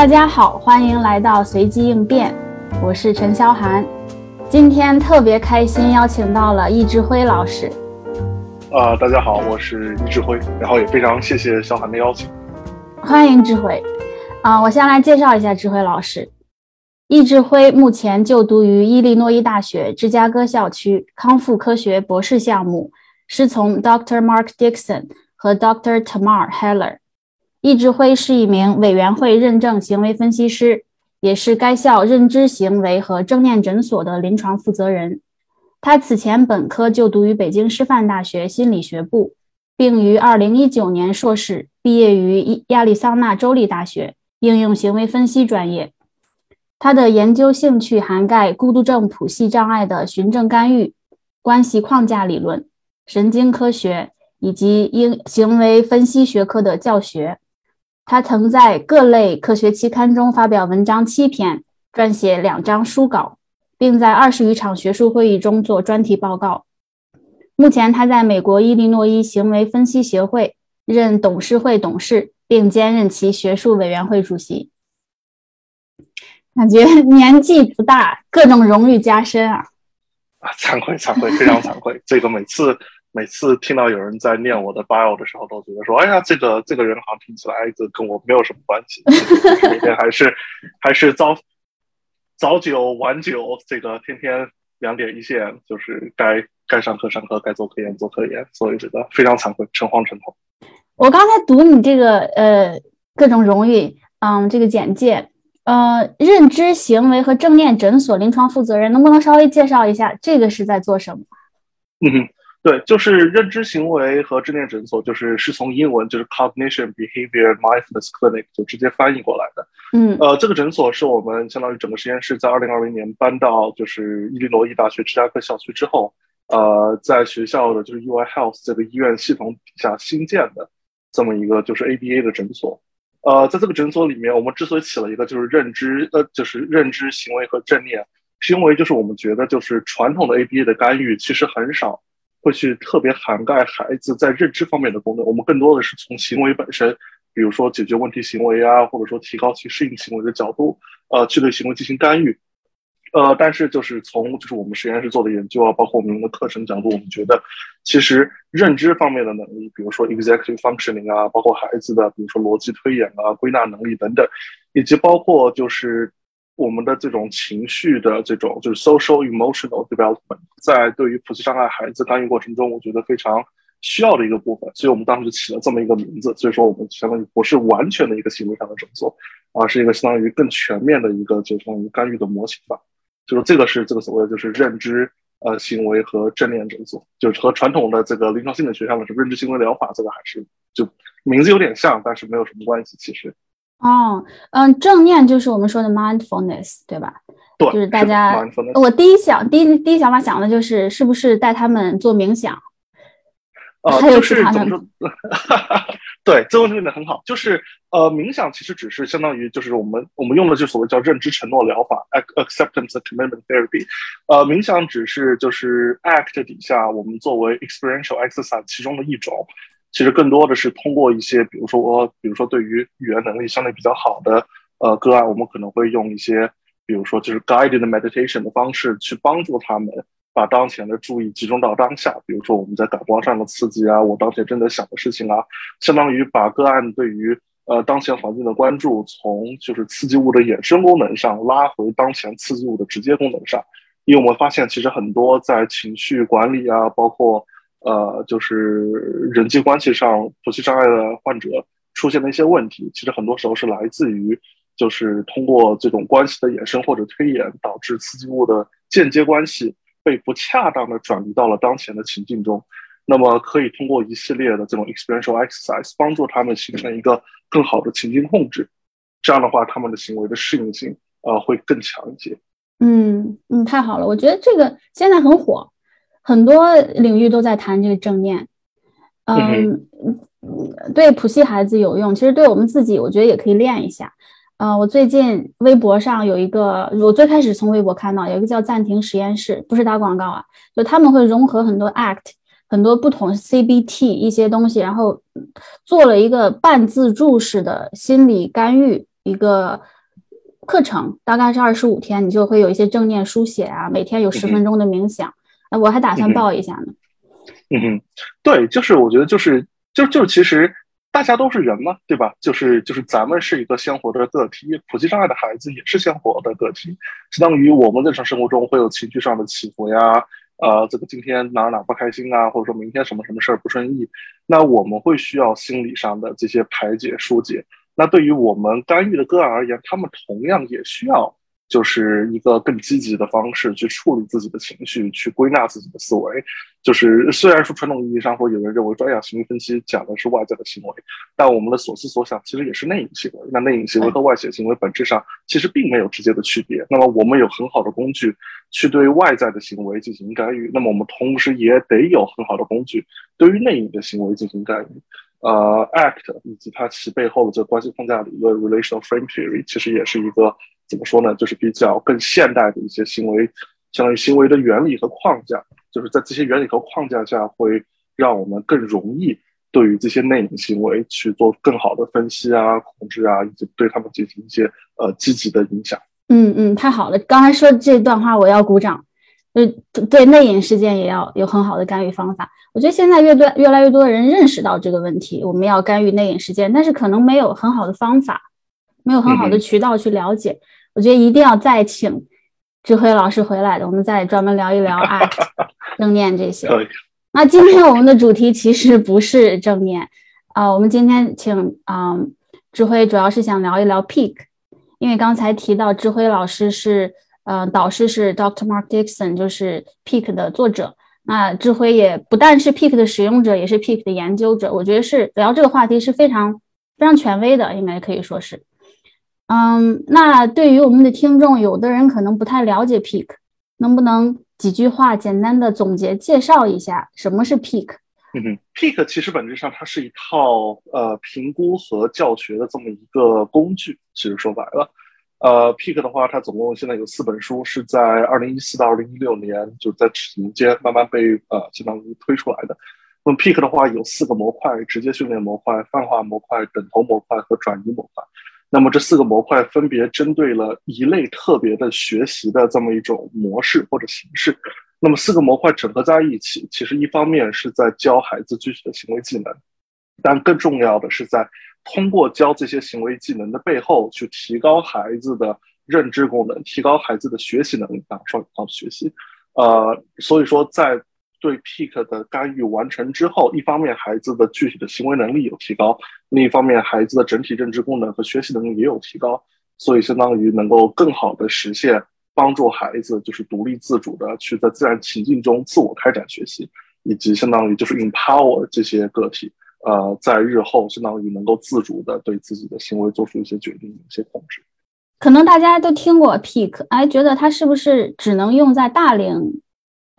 大家好，欢迎来到随机应变，我是陈潇涵。今天特别开心，邀请到了易志辉老师。啊，大家好，我是易志辉，然后也非常谢谢潇涵的邀请。欢迎志辉。啊，我先来介绍一下志辉老师。易志辉目前就读于伊利诺伊大学芝加哥校区康复科学博士项目，师从 Dr. Mark Dixon 和 Dr. Tamar Heller。易志辉是一名委员会认证行为分析师，也是该校认知行为和正念诊所的临床负责人。他此前本科就读于北京师范大学心理学部，并于2019年硕士毕业于亚利桑那州立大学应用行为分析专业。他的研究兴趣涵盖孤独症谱系障碍的循证干预、关系框架理论、神经科学以及应行为分析学科的教学。他曾在各类科学期刊中发表文章七篇，撰写两章书稿，并在二十余场学术会议中做专题报告。目前，他在美国伊利诺伊行为分析协会任董事会董事，并兼任其学术委员会主席。感觉 年纪不大，各种荣誉加身啊！啊，惭愧惭愧，非常惭愧。这个每次。每次听到有人在念我的 bio 的时候，都觉得说：“哎呀，这个这个人好像听起来这跟我没有什么关系。”每天还是还是早早九晚九，这个天天两点一线，就是该该上课上课，该做科研做科研，所以觉得非常惭愧，诚惶诚恐。我刚才读你这个呃各种荣誉，嗯，这个简介，呃，认知行为和正念诊所临床负责人，能不能稍微介绍一下这个是在做什么？嗯哼。对，就是认知行为和正念诊所，就是是从英文就是 Cognition Behavior Mindfulness Clinic 就直接翻译过来的。嗯，呃，这个诊所是我们相当于整个实验室在二零二零年搬到就是伊利诺伊大学芝加哥校区之后，呃，在学校的就是 UI Health 这个医院系统底下新建的这么一个就是 ABA 的诊所。呃，在这个诊所里面，我们之所以起了一个就是认知呃就是认知行为和正念，是因为就是我们觉得就是传统的 ABA 的干预其实很少。会去特别涵盖孩子在认知方面的功能，我们更多的是从行为本身，比如说解决问题行为啊，或者说提高其适应行为的角度，呃，去对行为进行干预。呃，但是就是从就是我们实验室做的研究啊，包括我们的课程角度，我们觉得其实认知方面的能力，比如说 executive functioning 啊，包括孩子的比如说逻辑推演啊、归纳能力等等，以及包括就是。我们的这种情绪的这种就是 social emotional development，在对于普系障碍孩子干预过程中，我觉得非常需要的一个部分，所以我们当时就起了这么一个名字。所以说，我们相当于不是完全的一个行为上的诊所，而是一个相当于更全面的一个就相当于干预的模型吧。就是这个是这个所谓的就是认知呃行为和正念诊所，就是和传统的这个临床心理学上的认知行为疗法，这个还是就名字有点像，但是没有什么关系，其实。哦，嗯，正念就是我们说的 mindfulness，对吧？对，就是大家。我第一想，第一第一想法想的就是，是不是带他们做冥想？呃，就是怎么说？对，这个问题问的很好。就是呃，冥想其实只是相当于，就是我们我们用的就所谓叫认知承诺疗法 （acceptance commitment therapy）。呃，冥想只是就是 act 底下我们作为 experiential exercise 其中的一种。其实更多的是通过一些，比如说，比如说对于语言能力相对比较好的呃个案，我们可能会用一些，比如说就是 guided meditation 的方式去帮助他们把当前的注意集中到当下。比如说我们在感官上的刺激啊，我当前正在想的事情啊，相当于把个案对于呃当前环境的关注，从就是刺激物的衍生功能上拉回当前刺激物的直接功能上。因为我们发现，其实很多在情绪管理啊，包括呃，就是人际关系上呼吸障碍的患者出现的一些问题，其实很多时候是来自于，就是通过这种关系的衍生或者推演，导致刺激物的间接关系被不恰当的转移到了当前的情境中。那么，可以通过一系列的这种 experiential exercise 帮助他们形成一个更好的情境控制。这样的话，他们的行为的适应性呃会更强一些。嗯嗯，太好了，我觉得这个现在很火。很多领域都在谈这个正念，嗯，对普系孩子有用，其实对我们自己，我觉得也可以练一下。呃，我最近微博上有一个，我最开始从微博看到有一个叫暂停实验室，不是打广告啊，就他们会融合很多 ACT，很多不同 CBT 一些东西，然后做了一个半自助式的心理干预，一个课程，大概是二十五天，你就会有一些正念书写啊，每天有十分钟的冥想。那我还打算报一下呢。嗯哼，对，就是我觉得就是就就其实大家都是人嘛，对吧？就是就是咱们是一个鲜活的个体，普及障碍的孩子也是鲜活的个体，相当于我们日常生活中会有情绪上的起伏呀，呃，这个今天哪哪不开心啊，或者说明天什么什么事儿不顺意，那我们会需要心理上的这些排解疏解。那对于我们干预的个案而言，他们同样也需要。就是一个更积极的方式去处理自己的情绪，去归纳自己的思维。就是虽然说传统意义上会有人认为专业行为分析讲的是外在的行为，但我们的所思所想其实也是内隐行为。那内隐行为和外显行为本质上其实并没有直接的区别。那么我们有很好的工具去对外在的行为进行干预，那么我们同时也得有很好的工具对于内隐的行为进行干预。呃，ACT 以及它其背后的这个关系框架理论 （Relational Frame Theory） 其实也是一个。怎么说呢？就是比较更现代的一些行为，相当于行为的原理和框架，就是在这些原理和框架下，会让我们更容易对于这些内隐行为去做更好的分析啊、控制啊，以及对他们进行一些呃积极的影响。嗯嗯，太好了！刚才说这段话，我要鼓掌。呃对内隐事件也要有很好的干预方法。我觉得现在越多越来越多的人认识到这个问题，我们要干预内隐事件，但是可能没有很好的方法，没有很好的渠道去了解。我觉得一定要再请智慧老师回来的，我们再专门聊一聊啊 正念这些。那今天我们的主题其实不是正念啊，我们今天请啊智慧主要是想聊一聊 Peak，因为刚才提到智慧老师是呃导师是 Dr. Mark Dixon，就是 Peak 的作者。那智慧也不但是 Peak 的使用者，也是 Peak 的研究者。我觉得是聊这个话题是非常非常权威的，应该可以说是。嗯，那对于我们的听众，有的人可能不太了解 Peak，能不能几句话简单的总结介绍一下什么是 Peak？嗯哼，Peak 其实本质上它是一套呃评估和教学的这么一个工具。其实说白了，呃，Peak 的话，它总共现在有四本书，是在二零一四到二零一六年就是在指间慢慢被呃相当于推出来的。那么 Peak 的话有四个模块：直接训练模块、泛化模块、等头模块和转移模块。那么这四个模块分别针对了一类特别的学习的这么一种模式或者形式。那么四个模块整合在一起，其实一方面是在教孩子具体的行为技能，但更重要的是在通过教这些行为技能的背后，去提高孩子的认知功能，提高孩子的学习能力啊，双引号学习。呃，所以说在对 Peak 的干预完成之后，一方面孩子的具体的行为能力有提高，另一方面孩子的整体认知功能和学习能力也有提高，所以相当于能够更好的实现帮助孩子就是独立自主的去在自然情境中自我开展学习，以及相当于就是 empower 这些个体，呃，在日后相当于能够自主的对自己的行为做出一些决定、一些控制。可能大家都听过 Peak，哎，觉得它是不是只能用在大龄？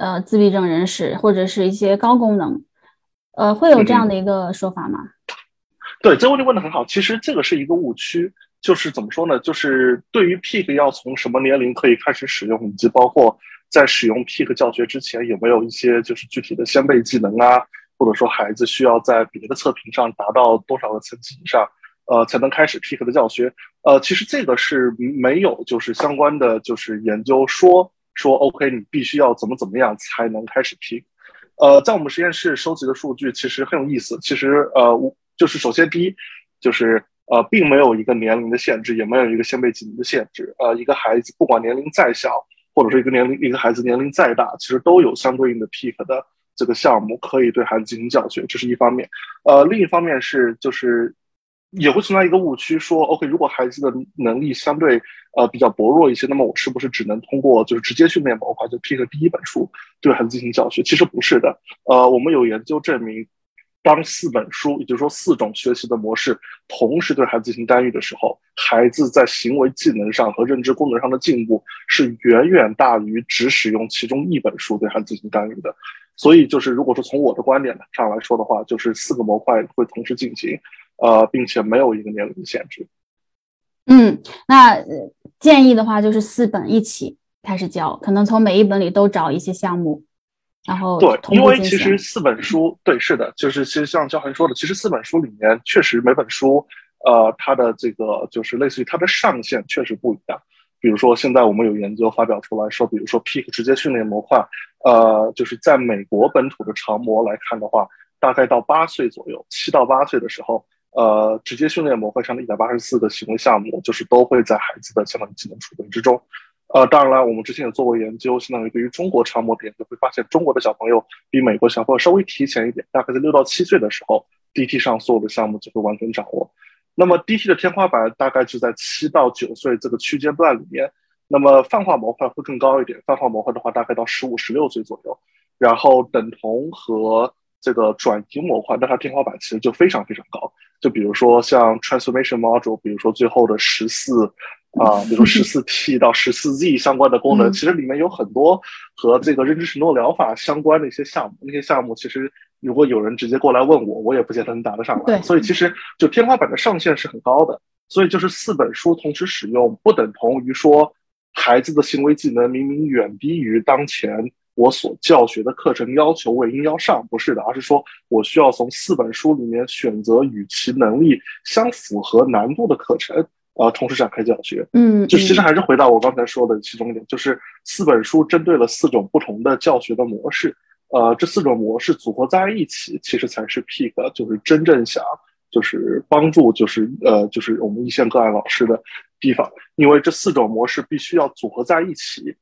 呃，自闭症人士或者是一些高功能，呃，会有这样的一个说法吗？对，这个问题问的很好。其实这个是一个误区，就是怎么说呢？就是对于 Peak 要从什么年龄可以开始使用，以及包括在使用 Peak 教学之前有没有一些就是具体的先辈技能啊，或者说孩子需要在别的测评上达到多少个层级以上，呃，才能开始 Peak 的教学？呃，其实这个是没有就是相关的就是研究说。说 OK，你必须要怎么怎么样才能开始 Peak？呃，在我们实验室收集的数据其实很有意思。其实呃，就是首先第一，就是呃，并没有一个年龄的限制，也没有一个先辈级的限制。呃，一个孩子不管年龄再小，或者说一个年龄一个孩子年龄再大，其实都有相对应的 Peak 的这个项目可以对孩子进行教学，这是一方面。呃，另一方面是就是。也会存在一个误区，说 OK，如果孩子的能力相对呃比较薄弱一些，那么我是不是只能通过就是直接训练模块，就 Pick 第一本书对孩子进行教学？其实不是的。呃，我们有研究证明，当四本书，也就是说四种学习的模式同时对孩子进行干预的时候，孩子在行为技能上和认知功能上的进步是远远大于只使用其中一本书对孩子进行干预的。所以，就是如果说从我的观点上来说的话，就是四个模块会同时进行。呃，并且没有一个年龄限制。嗯，那建议的话就是四本一起开始教，可能从每一本里都找一些项目，然后对，因为其实四本书，对，是的，就是其实像焦恒说的，其实四本书里面确实每本书呃，它的这个就是类似于它的上限确实不一样。比如说，现在我们有研究发表出来说，比如说 Peak 直接训练模块，呃，就是在美国本土的长模来看的话，大概到八岁左右，七到八岁的时候，呃，直接训练模块上的一百八十四个行为项目，就是都会在孩子的相当于技能储备之中。呃，当然了，我们之前也做过研究，相当于对于中国长模点，就，会发现中国的小朋友比美国小朋友稍微提前一点，大概在六到七岁的时候，DT 上所有的项目就会完全掌握。那么 DT 的天花板大概就在七到九岁这个区间段里面，那么泛化模块会更高一点，泛化模块的话大概到十五、十六岁左右，然后等同和这个转移模块，那它天花板其实就非常非常高。就比如说像 Transformation Module，比如说最后的十四啊，比如说十四 T 到十四 Z 相关的功能，其实里面有很多和这个认知承诺疗法相关的一些项目，那些项目其实。如果有人直接过来问我，我也不见得能答得上来。所以其实就天花板的上限是很高的。所以就是四本书同时使用，不等同于说孩子的行为技能明明远低于当前我所教学的课程要求，我应要上，不是的，而是说我需要从四本书里面选择与其能力相符合难度的课程，呃，同时展开教学。嗯，就其实还是回到我刚才说的其中一点，就是四本书针对了四种不同的教学的模式。呃，这四种模式组合在一起，其实才是 Peak，就是真正想就是帮助，就是呃，就是我们一线个案老师的地方。因为这四种模式必须要组合在一起，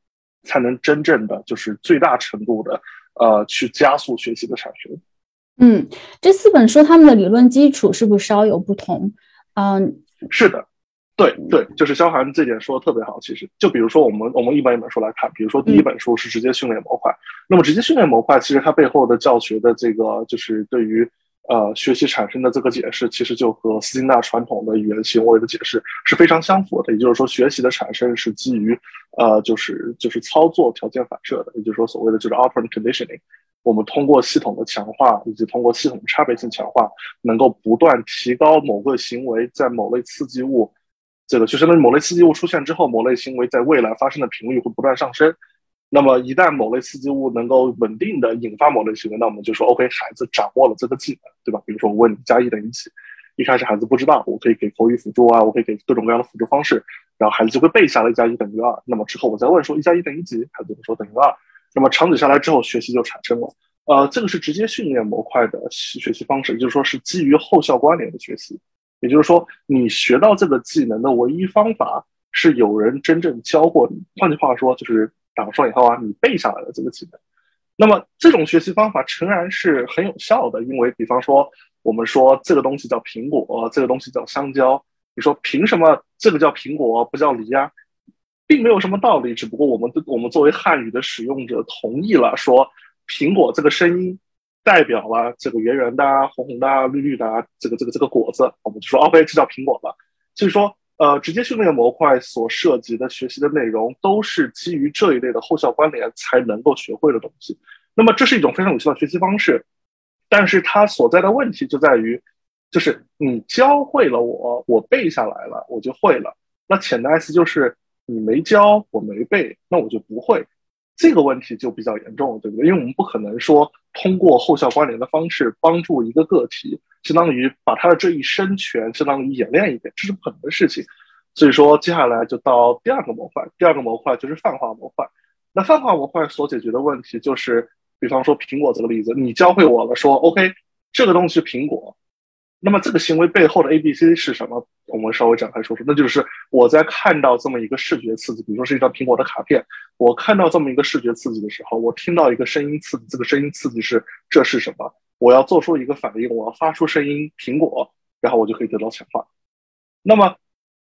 才能真正的就是最大程度的呃去加速学习的产生。嗯，这四本书他们的理论基础是不是稍有不同？嗯，是的。对对，就是萧寒这点说的特别好。其实，就比如说我们我们一本一本书来看，比如说第一本书是直接训练模块，那么直接训练模块其实它背后的教学的这个就是对于呃学习产生的这个解释，其实就和斯金纳传统的语言行为的解释是非常相符的。也就是说，学习的产生是基于呃就是就是操作条件反射的，也就是说所谓的就是 operant conditioning。我们通过系统的强化以及通过系统差别性强化，能够不断提高某个行为在某类刺激物。这个就相当于某类刺激物出现之后，某类行为在未来发生的频率会不断上升。那么一旦某类刺激物能够稳定的引发某类行为，那我们就说 OK，孩子掌握了这个技能，对吧？比如说我问你加一等于几，一开始孩子不知道，我可以给口语辅助啊，我可以给各种各样的辅助方式，然后孩子就会背下了一加一等于二。那么之后我再问说一加一等于几，孩子就会说等于二。那么长久下来之后，学习就产生了。呃，这个是直接训练模块的学习方式，也就是说是基于后效关联的学习。也就是说，你学到这个技能的唯一方法是有人真正教过你。换句话说，就是打个双引号啊，你背下来了这个技能。那么这种学习方法诚然是很有效的，因为比方说我们说这个东西叫苹果，这个东西叫香蕉，你说凭什么这个叫苹果不叫梨啊？并没有什么道理，只不过我们我们作为汉语的使用者同意了说苹果这个声音。代表了这个圆圆的、红红的、绿绿的这个这个这个果子，我们就说 OK，这叫苹果吧。所以说，呃，直接训练模块所涉及的学习的内容，都是基于这一类的后效关联才能够学会的东西。那么，这是一种非常有效的学习方式，但是它所在的问题就在于，就是你教会了我，我背下来了，我就会了。那潜台词就是你没教，我没背，那我就不会。这个问题就比较严重了，对不对？因为我们不可能说通过后效关联的方式帮助一个个体，相当于把他的这一生全相当于演练一遍，这是不可能的事情。所以说，接下来就到第二个模块，第二个模块就是泛化模块。那泛化模块所解决的问题就是，比方说苹果这个例子，你教会我了，说 OK，这个东西是苹果。那么这个行为背后的 A、B、C 是什么？我们稍微展开说说。那就是我在看到这么一个视觉刺激，比如说是一张苹果的卡片，我看到这么一个视觉刺激的时候，我听到一个声音刺激，这个声音刺激是这是什么？我要做出一个反应，我要发出声音苹果，然后我就可以得到强化。那么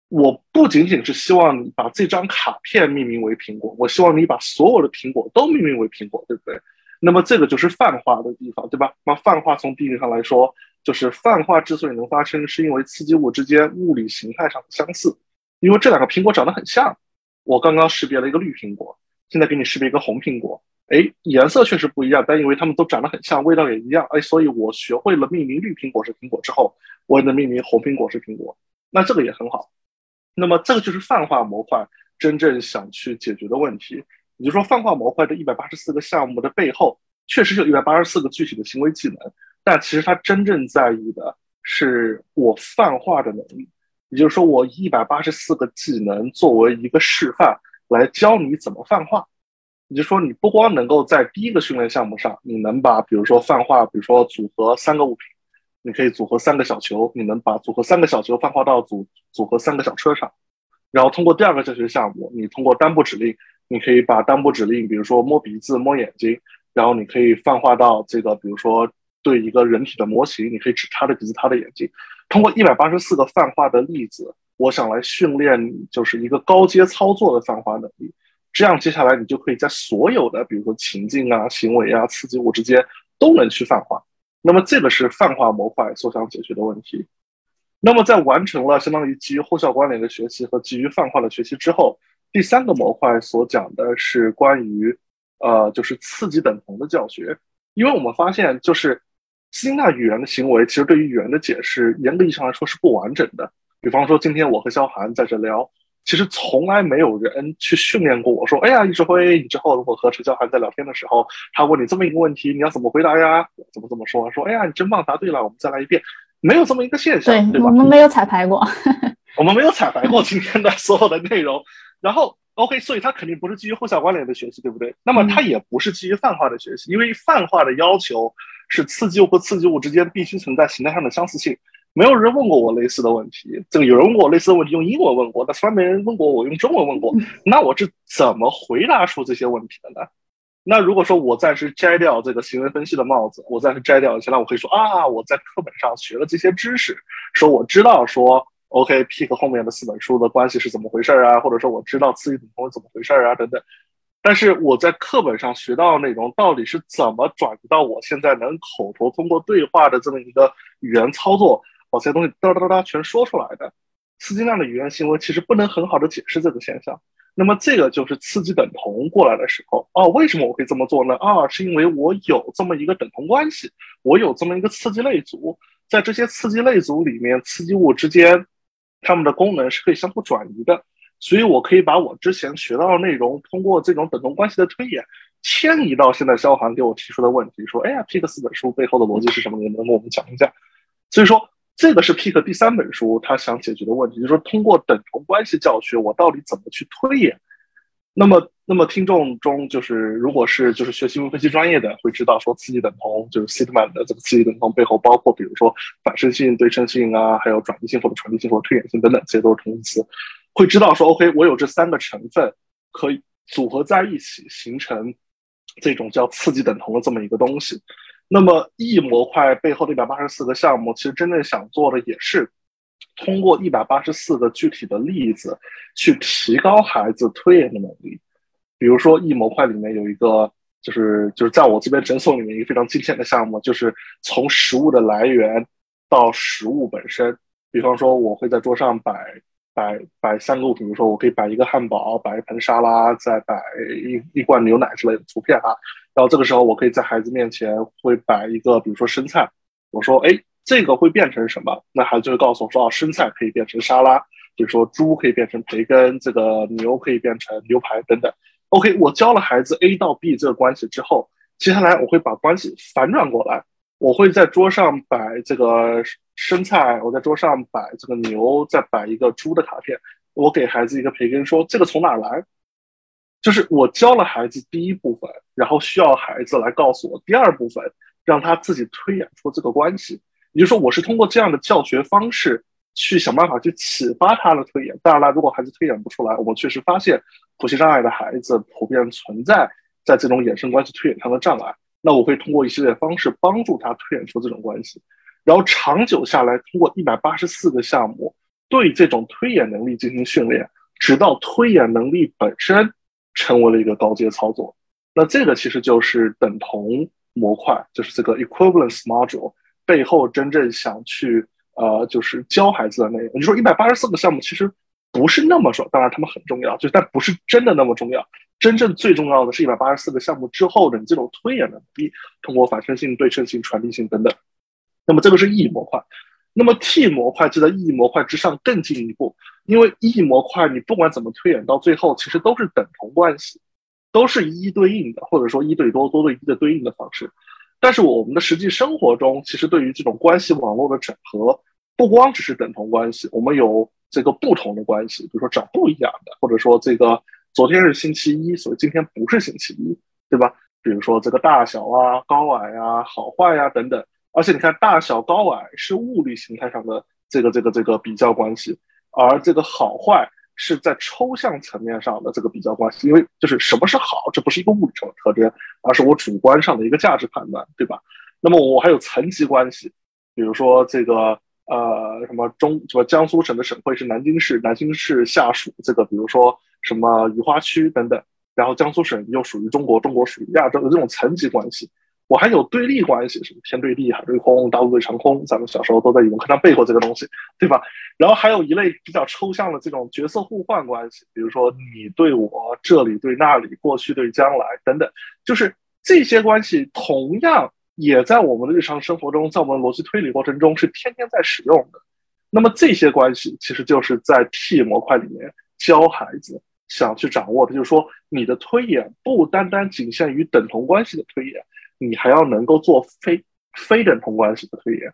我不仅仅是希望你把这张卡片命名为苹果，我希望你把所有的苹果都命名为苹果，对不对？那么这个就是泛化的地方，对吧？那泛化从定义上来说。就是泛化之所以能发生，是因为刺激物之间物理形态上的相似。因为这两个苹果长得很像，我刚刚识别了一个绿苹果，现在给你识别一个红苹果，哎，颜色确实不一样，但因为它们都长得很像，味道也一样，哎，所以我学会了命名绿苹果是苹果之后，我也能命名红苹果是苹果，那这个也很好。那么这个就是泛化模块真正想去解决的问题。也就是说，泛化模块的一百八十四个项目的背后，确实有一百八十四个具体的行为技能。但其实他真正在意的是我泛化的能力，也就是说，我一百八十四个技能作为一个示范来教你怎么泛化。也就是说，你不光能够在第一个训练项目上，你能把比如说泛化，比如说组合三个物品，你可以组合三个小球，你能把组合三个小球泛化到组组合三个小车上。然后通过第二个教学项目，你通过单步指令，你可以把单步指令，比如说摸鼻子、摸眼睛，然后你可以泛化到这个，比如说对一个人体的模型，你可以指他的鼻子、他的眼睛。通过一百八十四个泛化的例子，我想来训练，就是一个高阶操作的泛化能力。这样接下来你就可以在所有的，比如说情境啊、行为啊、刺激物之间都能去泛化。那么这个是泛化模块所想解决的问题。那么，在完成了相当于基于后效关联的学习和基于泛化的学习之后，第三个模块所讲的是关于，呃，就是刺激等同的教学。因为我们发现，就是吸纳语言的行为，其实对于语言的解释，严格意义上来说是不完整的。比方说，今天我和肖涵在这聊，其实从来没有人去训练过我说，哎呀，易志辉，你之后如果和陈教涵在聊天的时候，他问你这么一个问题，你要怎么回答呀？怎么怎么说？说，哎呀，你真棒，答对了，我们再来一遍。没有这么一个现象，对吧？我们没有彩排过，我们没有彩排过今天的所有的内容。然后，OK，所以它肯定不是基于互相关联的学习，对不对？那么它也不是基于泛化的学习，因为泛化的要求是刺激物和刺激物之间必须存在形态上的相似性。没有人问过我类似的问题，这个有人问过我类似的问题用英文问过，但从来没人问过我用中文问过。那我是怎么回答出这些问题的呢？那如果说我暂时摘掉这个行为分析的帽子，我暂时摘掉一下，那我可以说啊，我在课本上学了这些知识，说我知道说 OK，pick 后面的四本书的关系是怎么回事啊，或者说我知道刺激等同是怎么回事啊等等。但是我在课本上学到的内容到底是怎么转移到我现在能口头通过对话的这么一个语言操作，把这些东西哒哒哒哒全说出来的，刺激量的语言行为其实不能很好的解释这个现象。那么这个就是刺激等同过来的时候哦，为什么我可以这么做呢？啊，是因为我有这么一个等同关系，我有这么一个刺激类组，在这些刺激类组里面，刺激物之间它们的功能是可以相互转移的，所以我可以把我之前学到的内容，通过这种等同关系的推演，迁移到现在肖航给我提出的问题，说，哎呀，Pick 四本书背后的逻辑是什么？能不能跟我们讲一下？所以说。这个是 Pick 第三本书他想解决的问题，就是说通过等同关系教学，我到底怎么去推演？那么，那么听众中就是如果是就是学习分析专业的，会知道说刺激等同就是 Sigma 的这个刺激等同背后包括比如说反射性、对称性啊，还有转移性或者传递性或者推演性等等，这些都是同义词。会知道说 OK，我有这三个成分可以组合在一起形成这种叫刺激等同的这么一个东西。那么 E 模块背后的一百八十四个项目，其实真正想做的也是通过一百八十四个具体的例子去提高孩子推演的能力。比如说 E 模块里面有一个，就是就是在我这边诊所里面一个非常经典的项目，就是从食物的来源到食物本身。比方说，我会在桌上摆摆摆三个物品，比如说我可以摆一个汉堡，摆一盆沙拉，再摆一一罐牛奶之类的图片啊。然后这个时候，我可以在孩子面前会摆一个，比如说生菜。我说：“哎，这个会变成什么？”那孩子就会告诉我说：“哦，生菜可以变成沙拉，比如说猪可以变成培根，这个牛可以变成牛排等等。” OK，我教了孩子 A 到 B 这个关系之后，接下来我会把关系反转过来，我会在桌上摆这个生菜，我在桌上摆这个牛，再摆一个猪的卡片。我给孩子一个培根，说：“这个从哪来？”就是我教了孩子第一部分，然后需要孩子来告诉我第二部分，让他自己推演出这个关系。也就是说，我是通过这样的教学方式去想办法去启发他的推演。当然了，如果孩子推演不出来，我们确实发现谱系障碍的孩子普遍存在在这种衍生关系推演上的障碍。那我会通过一系列方式帮助他推演出这种关系，然后长久下来，通过一百八十四个项目对这种推演能力进行训练，直到推演能力本身。成为了一个高阶操作，那这个其实就是等同模块，就是这个 equivalence module 背后真正想去呃，就是教孩子的内容。你说一百八十四个项目其实不是那么说，当然他们很重要，就但不是真的那么重要。真正最重要的是一百八十四个项目之后的你这种推演能力，通过反射性、对称性、传递性等等。那么这个是 E 模块，那么 T 模块就在 E 模块之上更进一步。因为 E 模块，你不管怎么推演，到最后其实都是等同关系，都是一一对应的，或者说一对多、多对一的对应的方式。但是我们的实际生活中，其实对于这种关系网络的整合，不光只是等同关系，我们有这个不同的关系，比如说找不一样的，或者说这个昨天是星期一，所以今天不是星期一，对吧？比如说这个大小啊、高矮啊、好坏呀等等。而且你看，大小高矮是物理形态上的这个这个这个比较关系，而这个好坏是在抽象层面上的这个比较关系。因为就是什么是好，这不是一个物理上的特征，而是我主观上的一个价值判断，对吧？那么我还有层级关系，比如说这个呃什么中什么江苏省的省会是南京市，南京市下属这个比如说什么雨花区等等，然后江苏省又属于中国，中国属于亚洲的这种层级关系。我还有对立关系，什么天对地，海对空，大陆对长空，咱们小时候都在语文课上背过这个东西，对吧？然后还有一类比较抽象的这种角色互换关系，比如说你对我，这里对那里，过去对将来等等，就是这些关系同样也在我们的日常生活中，在我们逻辑推理过程中是天天在使用的。那么这些关系其实就是在 T 模块里面教孩子想去掌握的，就是说你的推演不单单仅限于等同关系的推演。你还要能够做非非等同关系的推演，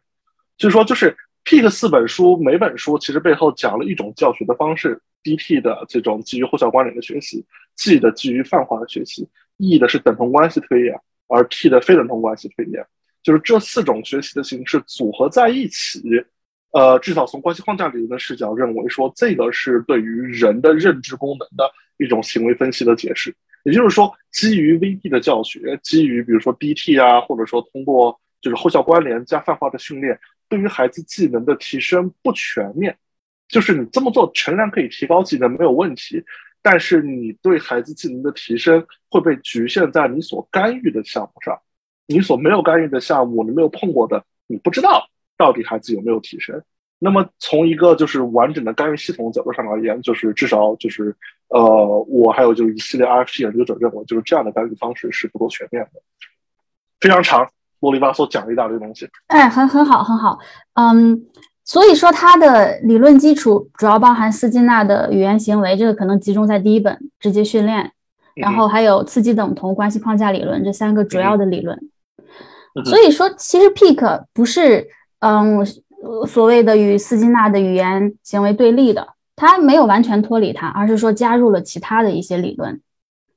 就是说，就是 Pick 四本书，每本书其实背后讲了一种教学的方式：DT 的这种基于后效关联的学习，G 的基于泛化的学习，E 的是等同关系推演，而 T 的非等同关系推演，就是这四种学习的形式组合在一起。呃，至少从关系框架理论的视角认为，说这个是对于人的认知功能的一种行为分析的解释。也就是说，基于 VB 的教学，基于比如说 B T 啊，或者说通过就是后效关联加泛化的训练，对于孩子技能的提升不全面。就是你这么做诚然可以提高技能没有问题，但是你对孩子技能的提升会被局限在你所干预的项目上，你所没有干预的项目，你没有碰过的，你不知道到底孩子有没有提升。那么从一个就是完整的干预系统角度上而言，就是至少就是呃，我还有就是一系列 RFP 研究者认为，就是这样的干预方式是不够全面的。非常长，啰里吧嗦讲了一大堆东西。哎，很很好，很好。嗯，所以说它的理论基础主要包含斯金纳的语言行为，这个可能集中在第一本直接训练，然后还有刺激等同关系框架理论这三个主要的理论。所以说，其实 Peak 不是嗯。所谓的与斯金纳的语言行为对立的，他没有完全脱离它，而是说加入了其他的一些理论，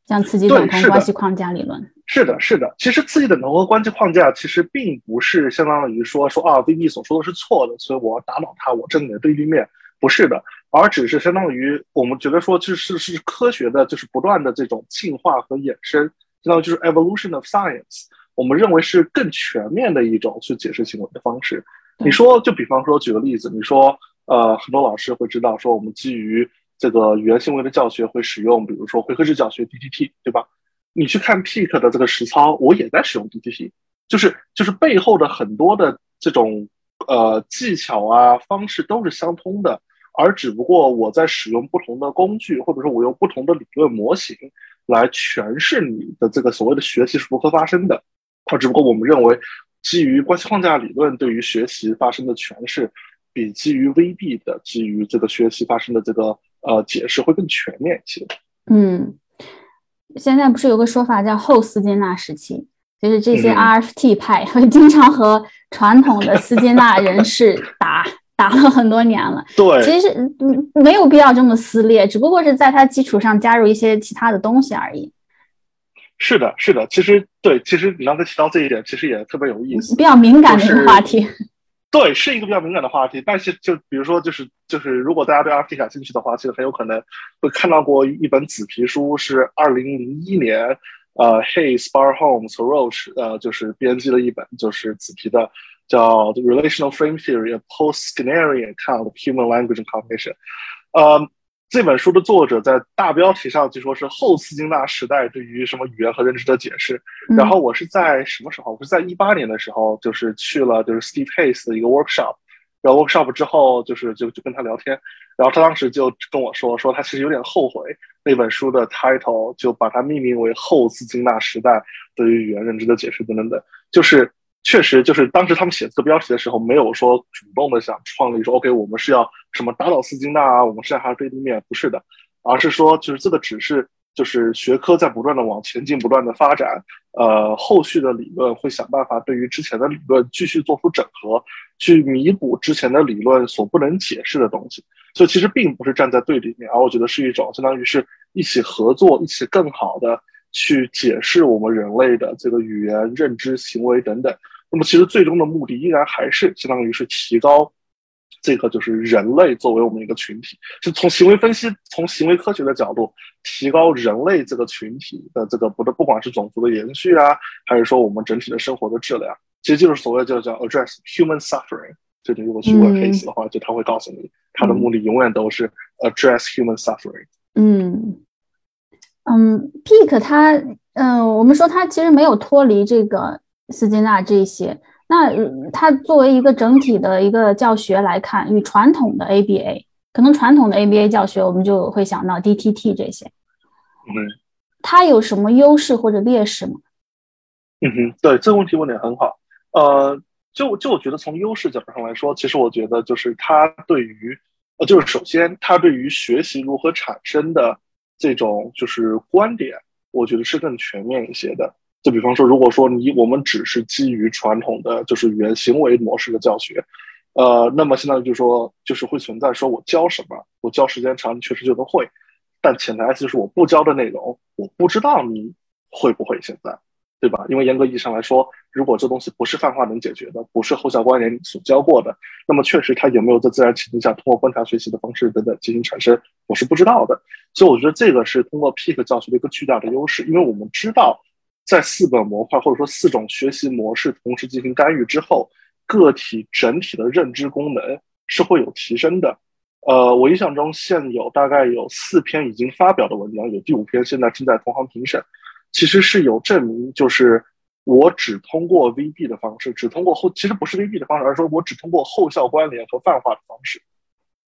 像刺激等同关系框架理论。是的，是的。其实刺激等同和关系框架其实并不是相当于说说啊，VB 所说的是错的，所以我要打倒它，我正你的对立面。不是的，而只是相当于我们觉得说，就是是科学的，就是不断的这种进化和衍生，相当于就是 evolution of science。我们认为是更全面的一种去解释行为的方式。你说，就比方说，举个例子，你说，呃，很多老师会知道，说我们基于这个语言行为的教学会使用，比如说回合制教学 DTT，对吧？你去看 Peak 的这个实操，我也在使用 DTT，就是就是背后的很多的这种呃技巧啊方式都是相通的，而只不过我在使用不同的工具，或者说我用不同的理论模型来诠释你的这个所谓的学习是如何发生的，而只不过我们认为。基于关系框架理论对于学习发生的诠释，比基于 VB 的基于这个学习发生的这个呃解释会更全面一些。嗯，现在不是有个说法叫后斯金纳时期，就是这些 RFT 派 会经常和传统的斯金纳人士打打了很多年了。对，其实嗯没有必要这么撕裂，只不过是在它基础上加入一些其他的东西而已。是的，是的，其实对，其实你刚才提到这一点，其实也特别有意思，比较敏感的一个话题。对，是一个比较敏感的话题。但是，就比如说，就是就是，如果大家对 RFT 感兴趣的话，其实很有可能会看到过一本紫皮书，是二零零一年，呃，Hey Spar Holmes Roach，呃，就是编辑了一本就是紫皮的，叫 The Relational Frame Theory: A Post-Skinnerian Account of Human Language and Cognition，呃。这本书的作者在大标题上就说是后斯金纳时代对于什么语言和认知的解释。然后我是在什么时候？我是在一八年的时候，就是去了就是 Steve Hayes 的一个 workshop。然后 workshop 之后，就是就就跟他聊天。然后他当时就跟我说，说他其实有点后悔那本书的 title 就把它命名为后斯金纳时代对于语言认知的解释等等等，就是。确实，就是当时他们写这个标题的时候，没有说主动的想创立说，OK，我们是要什么打倒斯金纳啊，我们是还是对立面，不是的，而是说，就是这个只是就是学科在不断的往前进，不断的发展，呃，后续的理论会想办法对于之前的理论继续做出整合，去弥补之前的理论所不能解释的东西。所以其实并不是站在对立面，而我觉得是一种相当于是一起合作，一起更好的去解释我们人类的这个语言、认知、行为等等。那么其实最终的目的依然还是相当于是提高。这个就是人类作为我们一个群体，是从行为分析、从行为科学的角度，提高人类这个群体的这个不的，不管是种族的延续啊，还是说我们整体的生活的质量，其实就是所谓叫叫 address human suffering。就你如果去问 case 的话，就他会告诉你，他的目的永远都是 address human suffering。嗯嗯，Peak 他嗯，我们说他其实没有脱离这个斯金纳这些。那它作为一个整体的一个教学来看，与传统的 ABA，可能传统的 ABA 教学，我们就会想到 DTT 这些。嗯，它有什么优势或者劣势吗？嗯哼，对这个问题问的很好。呃，就就我觉得从优势角度上来说，其实我觉得就是它对于，呃，就是首先它对于学习如何产生的这种就是观点，我觉得是更全面一些的。就比方说，如果说你我们只是基于传统的就是语言行为模式的教学，呃，那么现在就说，就是会存在说我教什么，我教时间长，你确实就能会，但潜台词就是我不教的内容，我不知道你会不会现在，对吧？因为严格意义上来说，如果这东西不是泛化能解决的，不是后效关联所教过的，那么确实它有没有在自然情境下通过观察学习的方式等等进行产生，我是不知道的。所以我觉得这个是通过 Peak 教学的一个巨大的优势，因为我们知道。在四个模块或者说四种学习模式同时进行干预之后，个体整体的认知功能是会有提升的。呃，我印象中现有大概有四篇已经发表的文章，有第五篇现在正在同行评审。其实是有证明，就是我只通过 VB 的方式，只通过后，其实不是 VB 的方式，而是说我只通过后效关联和泛化的方式，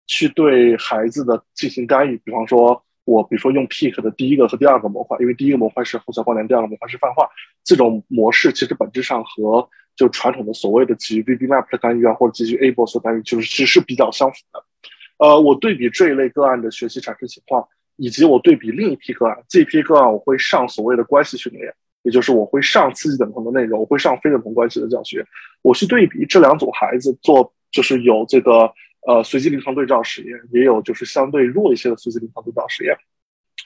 去对孩子的进行干预。比方说。我比如说用 Peak 的第一个和第二个模块，因为第一个模块是互相关联，第二个模块是泛化。这种模式其实本质上和就传统的所谓的基于 VB Map 的干预啊，或者基于 Able 所干预，就是其实是比较相符的。呃，我对比这一类个案的学习产生情况，以及我对比另一批个案，这批个案我会上所谓的关系训练，也就是我会上刺激等同的内容，我会上非等同关系的教学。我去对比这两组孩子做，就是有这个。呃，随机临床对照实验也有，就是相对弱一些的随机临床对照实验。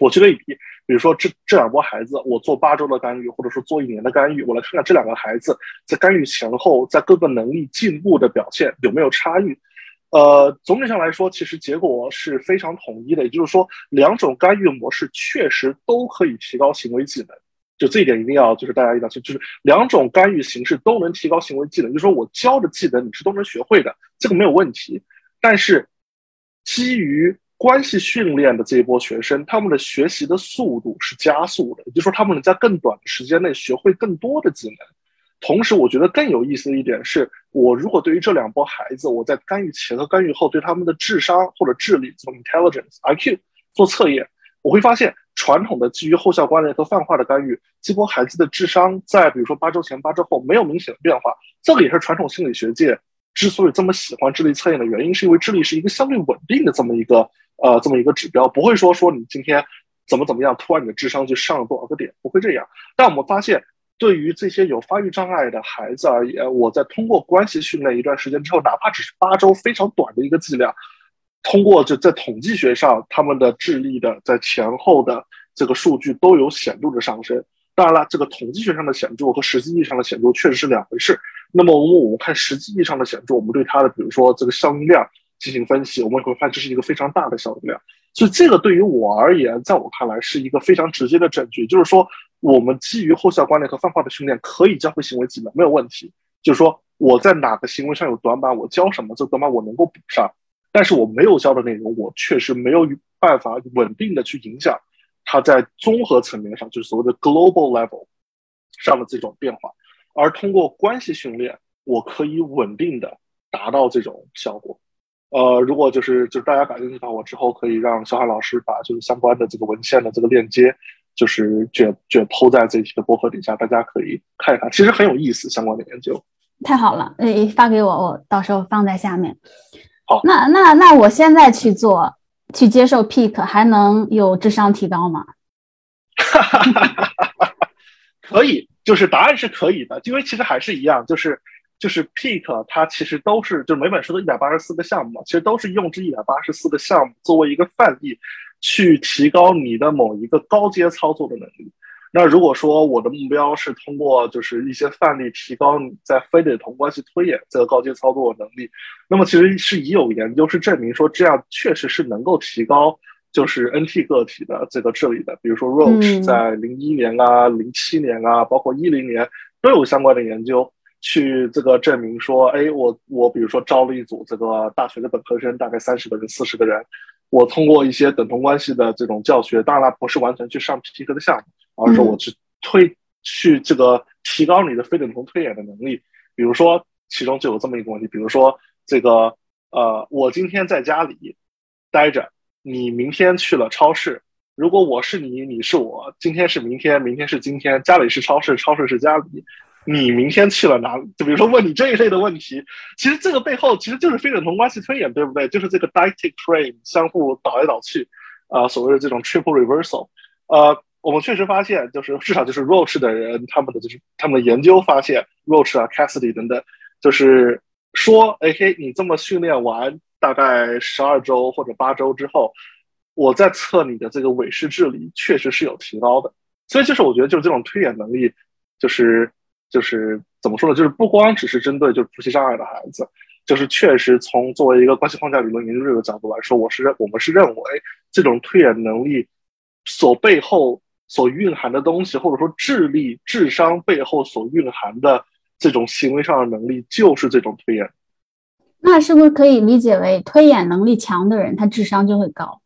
我去类比，比如说这这两波孩子，我做八周的干预，或者说做一年的干预，我来看看这两个孩子在干预前后，在各个能力进步的表现有没有差异。呃，总体上来说，其实结果是非常统一的，也就是说，两种干预模式确实都可以提高行为技能。就这一点一定要，就是大家一定要清，就是两种干预形式都能提高行为技能，就是说我教的技能你是都能学会的，这个没有问题。但是，基于关系训练的这一波学生，他们的学习的速度是加速的，也就是说，他们能在更短的时间内学会更多的技能。同时，我觉得更有意思的一点是，我如果对于这两波孩子，我在干预前和干预后对他们的智商或者智力，这种 intelligence IQ 做测验，我会发现，传统的基于后效关联和泛化的干预，这波孩子的智商在比如说八周前、八周后没有明显的变化。这个也是传统心理学界。之所以这么喜欢智力测验的原因，是因为智力是一个相对稳定的这么一个呃这么一个指标，不会说说你今天怎么怎么样，突然你的智商就上了多少个点，不会这样。但我们发现，对于这些有发育障碍的孩子而言，我在通过关系训练一段时间之后，哪怕只是八周非常短的一个剂量，通过就在统计学上，他们的智力的在前后的这个数据都有显著的上升。当然了，这个统计学上的显著和实际意义上的显著确实是两回事。那么，我们看实际意义上的显著，我们对它的比如说这个效应量进行分析，我们会发现这是一个非常大的效应量。所以，这个对于我而言，在我看来是一个非常直接的证据，就是说，我们基于后效关联和泛化的训练可以教会行为技能，没有问题。就是说，我在哪个行为上有短板，我教什么，这短板我能够补上。但是我没有教的内容，我确实没有办法稳定的去影响。它在综合层面上，就是所谓的 global level 上的这种变化，而通过关系训练，我可以稳定的达到这种效果。呃，如果就是就是大家感兴趣的话，我之后可以让小海老师把就是相关的这个文献的这个链接，就是卷卷抛在这一期的博客底下，大家可以看一看，其实很有意思相关的研究。太好了，诶，发给我，我到时候放在下面。好，那那那我现在去做。去接受 Peak 还能有智商提高吗？可以，就是答案是可以的，因为其实还是一样，就是就是 Peak 它其实都是就每本书的一百八十四个项目嘛，其实都是用这一百八十四个项目作为一个范例，去提高你的某一个高阶操作的能力。那如果说我的目标是通过就是一些范例提高你在非得同关系推演这个高阶操作能力，那么其实是已有研究是证明说这样确实是能够提高就是 NT 个体的这个治理的。比如说 Roche 在零一年啊、零七年啊，包括一零年都有相关的研究去这个证明说，哎，我我比如说招了一组这个大学的本科生，大概三十个人、四十个人，我通过一些等同关系的这种教学，当然不是完全去上 Peak 的项目。而是说我去推去这个提高你的非等同推演的能力，比如说其中就有这么一个问题，比如说这个呃，我今天在家里待着，你明天去了超市，如果我是你，你是我，今天是明天，明天是今天，家里是超市，超市是家里，你明天去了哪里？就比如说问你这一类的问题，其实这个背后其实就是非等同关系推演，对不对？就是这个 dyadic frame 相互倒来倒去，啊，所谓的这种 triple reversal，呃。我们确实发现，就是至少就是 Roach 的人，他们的就是他们的研究发现，Roach 啊、Cassidy 等等，就是说，哎嘿，你这么训练完大概十二周或者八周之后，我在测你的这个韦氏智力，确实是有提高的。所以就是我觉得，就是这种推演能力，就是就是怎么说呢？就是不光只是针对就是读写障碍的孩子，就是确实从作为一个关系框架理论研究这个角度来说，我是认我们是认为这种推演能力所背后。所蕴含的东西，或者说智力、智商背后所蕴含的这种行为上的能力，就是这种推演。那是不是可以理解为推演能力强的人，他智商就会高？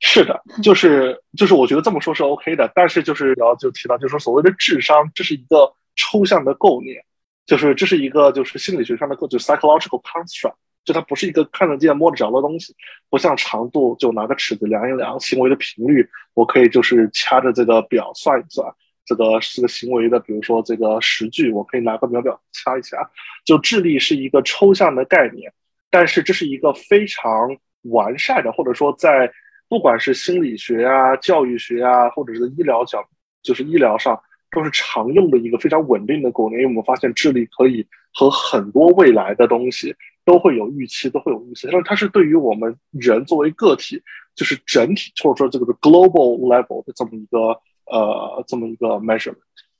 是的，就 是就是，我觉得这么说是 OK 的。但是就是然后就提到，就是说所谓的智商，这是一个抽象的构念，就是这是一个就是心理学上的构，就 psychological construct。就它不是一个看得见摸得着的东西，不像长度，就拿个尺子量一量行为的频率，我可以就是掐着这个表算一算这个这个行为的，比如说这个时距，我可以拿个秒表掐一掐。就智力是一个抽象的概念，但是这是一个非常完善的，或者说在不管是心理学啊、教育学啊，或者是医疗角，就是医疗上都是常用的一个非常稳定的构念。因为我们发现智力可以和很多未来的东西。都会有预期，都会有预期，但是它是对于我们人作为个体，就是整体或者说这个 global level 的这么一个呃这么一个 measurement。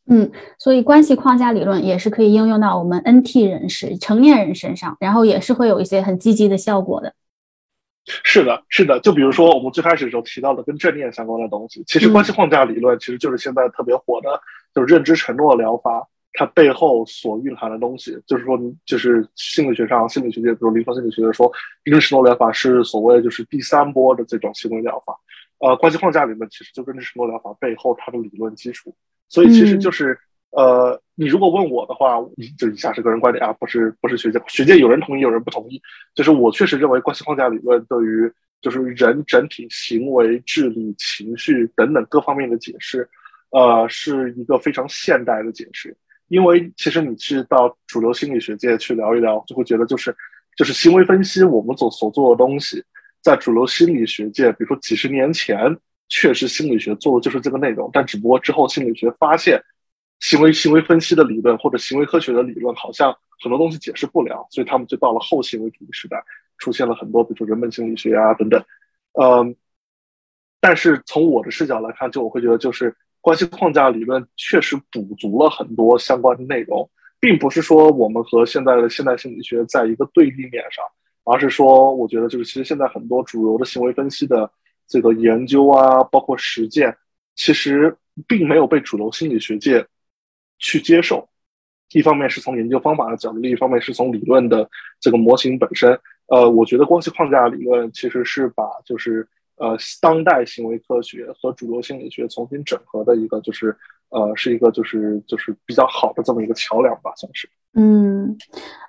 嗯，所以关系框架理论也是可以应用到我们 NT 人士、成年人身上，然后也是会有一些很积极的效果的。是的，是的，就比如说我们最开始的时候提到的跟正念相关的东西，其实关系框架理论其实就是现在特别火的，就是认知承诺疗法。它背后所蕴含的东西，就是说，就是心理学上，心理学界，比如临床心理学说，认知承诺疗法是所谓就是第三波的这种行为疗法。呃，关系框架理论其实就认知承诺疗法背后它的理论基础。所以其实就是，呃，你如果问我的话，就以下是个人观点啊，不是不是学界，学界有人同意，有人不同意。就是我确实认为关系框架理论对于就是人整体行为、智力、情绪等等各方面的解释，呃，是一个非常现代的解释。因为其实你去到主流心理学界去聊一聊，就会觉得就是就是行为分析，我们所所做的东西，在主流心理学界，比如说几十年前，确实心理学做的就是这个内容，但只不过之后心理学发现，行为行为分析的理论或者行为科学的理论好像很多东西解释不了，所以他们就到了后行为主义时代，出现了很多比如说人本心理学啊等等，嗯，但是从我的视角来看，就我会觉得就是。关系框架理论确实补足了很多相关的内容，并不是说我们和现在的现代心理学在一个对立面上，而是说，我觉得就是其实现在很多主流的行为分析的这个研究啊，包括实践，其实并没有被主流心理学界去接受。一方面是从研究方法的角度，另一方面是从理论的这个模型本身。呃，我觉得关系框架理论其实是把就是。呃，当代行为科学和主流心理学重新整合的一个，就是呃，是一个就是就是比较好的这么一个桥梁吧，算是。嗯，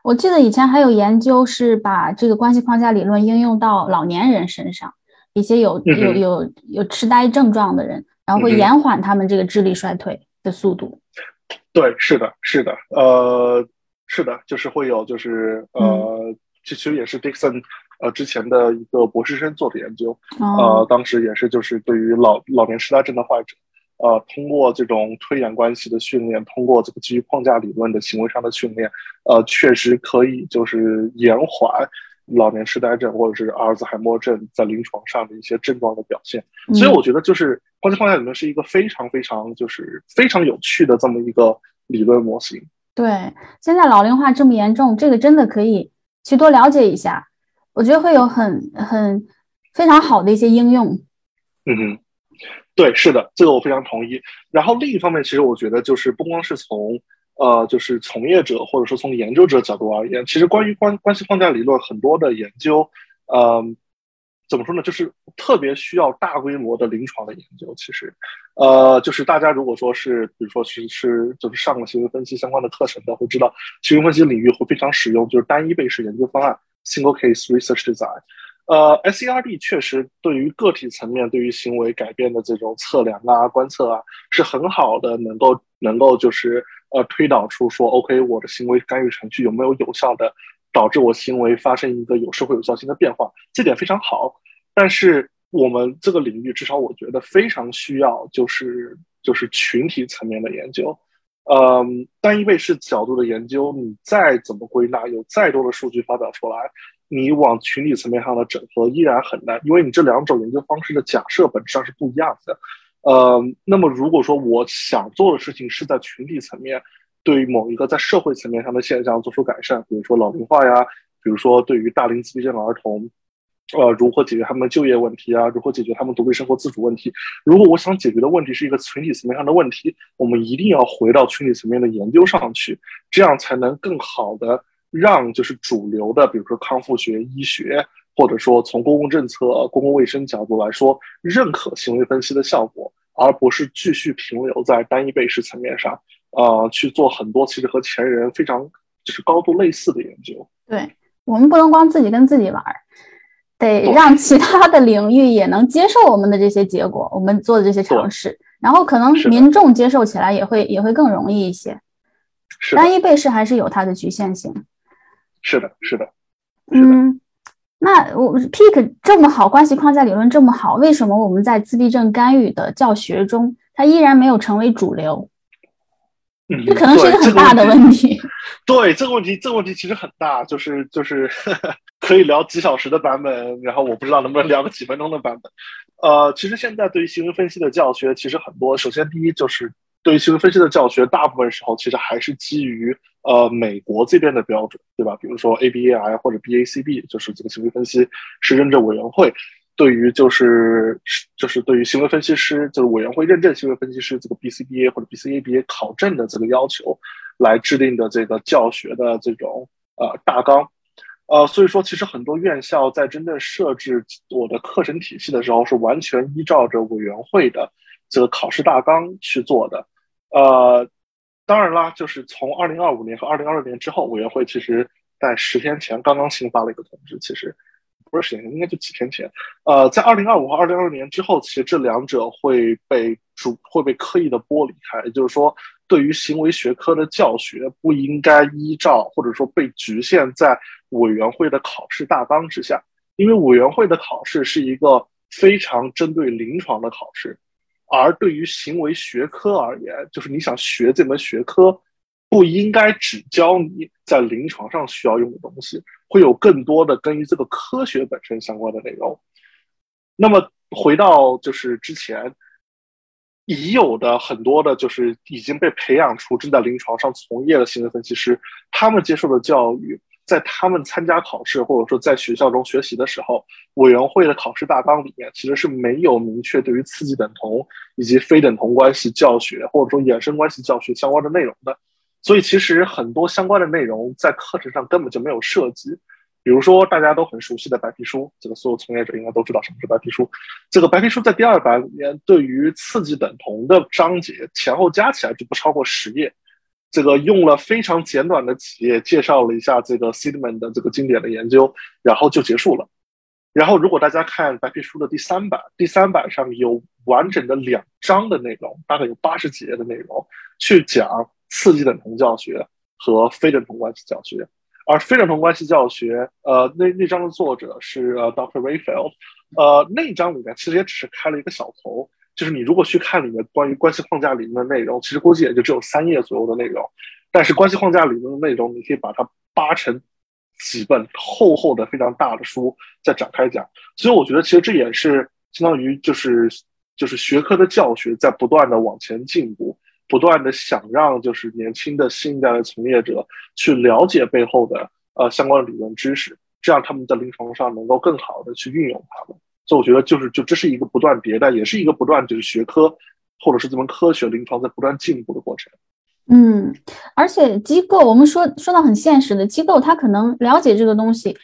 我记得以前还有研究是把这个关系框架理论应用到老年人身上，一些有有有有痴呆症状的人，然后会延缓他们这个智力衰退的速度。对，是的，是的，呃，是的，就是会有，就是呃，这其实也是 Dixon。呃，之前的一个博士生做的研究，呃，当时也是就是对于老老年痴呆症的患者，呃，通过这种推演关系的训练，通过这个基于框架理论的行为上的训练，呃，确实可以就是延缓老年痴呆症或者是阿尔兹海默症在临床上的一些症状的表现。所以我觉得就是关系框架理论是一个非常非常就是非常有趣的这么一个理论模型。对，现在老龄化这么严重，这个真的可以去多了解一下，我觉得会有很很非常好的一些应用。嗯哼。对，是的，这个我非常同意。然后另一方面，其实我觉得就是不光是从呃，就是从业者或者说从研究者角度而言，其实关于关关系框架理论很多的研究，呃，怎么说呢？就是特别需要大规模的临床的研究。其实，呃，就是大家如果说是，比如说是是就是上了行为分析相关的课程的，会知道行为分析领域会非常使用就是单一倍式研究方案 （single case research design）。呃，SERD 确实对于个体层面对于行为改变的这种测量啊、观测啊，是很好的，能够能够就是呃推导出说，OK，我的行为干预程序有没有有效的导致我行为发生一个有社会有效性的变化，这点非常好。但是我们这个领域，至少我觉得非常需要就是就是群体层面的研究。嗯，单一倍式角度的研究，你再怎么归纳，有再多的数据发表出来。你往群体层面上的整合依然很难，因为你这两种研究方式的假设本质上是不一样的。呃，那么如果说我想做的事情是在群体层面，对于某一个在社会层面上的现象做出改善，比如说老龄化呀，比如说对于大龄自闭症儿童，呃，如何解决他们的就业问题啊，如何解决他们独立生活自主问题？如果我想解决的问题是一个群体层面上的问题，我们一定要回到群体层面的研究上去，这样才能更好的。让就是主流的，比如说康复学、医学，或者说从公共政策、公共卫生角度来说，认可行为分析的效果，而不是继续停留在单一被试层面上，呃，去做很多其实和前人非常就是高度类似的研究。对我们不能光自己跟自己玩，得让其他的领域也能接受我们的这些结果，我们做的这些尝试，然后可能民众接受起来也会也会更容易一些。单一被试还是有它的局限性。是的，是的，嗯，那我 Peak 这么好，关系框架理论这么好，为什么我们在自闭症干预的教学中，它依然没有成为主流？嗯，这可能是一个很大的问题。对这个问题，这个问题其实很大，就是就是 可以聊几小时的版本，然后我不知道能不能聊个几分钟的版本。呃，其实现在对于行为分析的教学，其实很多。首先，第一就是对于行为分析的教学，大部分时候其实还是基于。呃，美国这边的标准，对吧？比如说 ABAI 或者 BACB，就是这个行为分析师认证委员会对于就是就是对于行为分析师，就是委员会认证行为分析师这个 BCBA 或者 BCABA 考证的这个要求来制定的这个教学的这种呃大纲，呃，所以说其实很多院校在真正设置我的课程体系的时候，是完全依照着委员会的这个考试大纲去做的，呃。当然啦，就是从二零二五年和二零二六年之后，委员会其实在十天前刚刚新发了一个通知，其实不是十天前，应该就几天前。呃，在二零二五和二零二六年之后，其实这两者会被主会被刻意的剥离开，也就是说，对于行为学科的教学不应该依照或者说被局限在委员会的考试大纲之下，因为委员会的考试是一个非常针对临床的考试。而对于行为学科而言，就是你想学这门学科，不应该只教你在临床上需要用的东西，会有更多的跟于这个科学本身相关的内容。那么回到就是之前已有的很多的，就是已经被培养出正在临床上从业的行为分析师，他们接受的教育。在他们参加考试或者说在学校中学习的时候，委员会的考试大纲里面其实是没有明确对于刺激等同以及非等同关系教学或者说衍生关系教学相关的内容的。所以其实很多相关的内容在课程上根本就没有涉及。比如说大家都很熟悉的白皮书，这个所有从业者应该都知道什么是白皮书。这个白皮书在第二版里面对于刺激等同的章节前后加起来就不超过十页。这个用了非常简短的企业介绍了一下这个 Sidman 的这个经典的研究，然后就结束了。然后如果大家看白皮书的第三版，第三版上面有完整的两章的内容，大概有八十几页的内容，去讲刺激等同教学和非等同关系教学。而非等同关系教学，呃，那那章的作者是呃 Dr. Rayfield，呃，那章里面其实也只是开了一个小头。就是你如果去看里面关于关系框架里面的内容，其实估计也就只有三页左右的内容。但是关系框架里面的内容，你可以把它扒成几本厚厚的、非常大的书再展开讲。所以我觉得，其实这也是相当于就是就是学科的教学在不断的往前进步，不断的想让就是年轻的新一代的从业者去了解背后的呃相关的理论知识，这样他们在临床上能够更好的去运用它们。所以我觉得，就是就这是一个不断迭代，也是一个不断就是学科或者是这门科学临床在不断进步的过程。嗯，而且机构，我们说说到很现实的机构，他可能了解这个东西，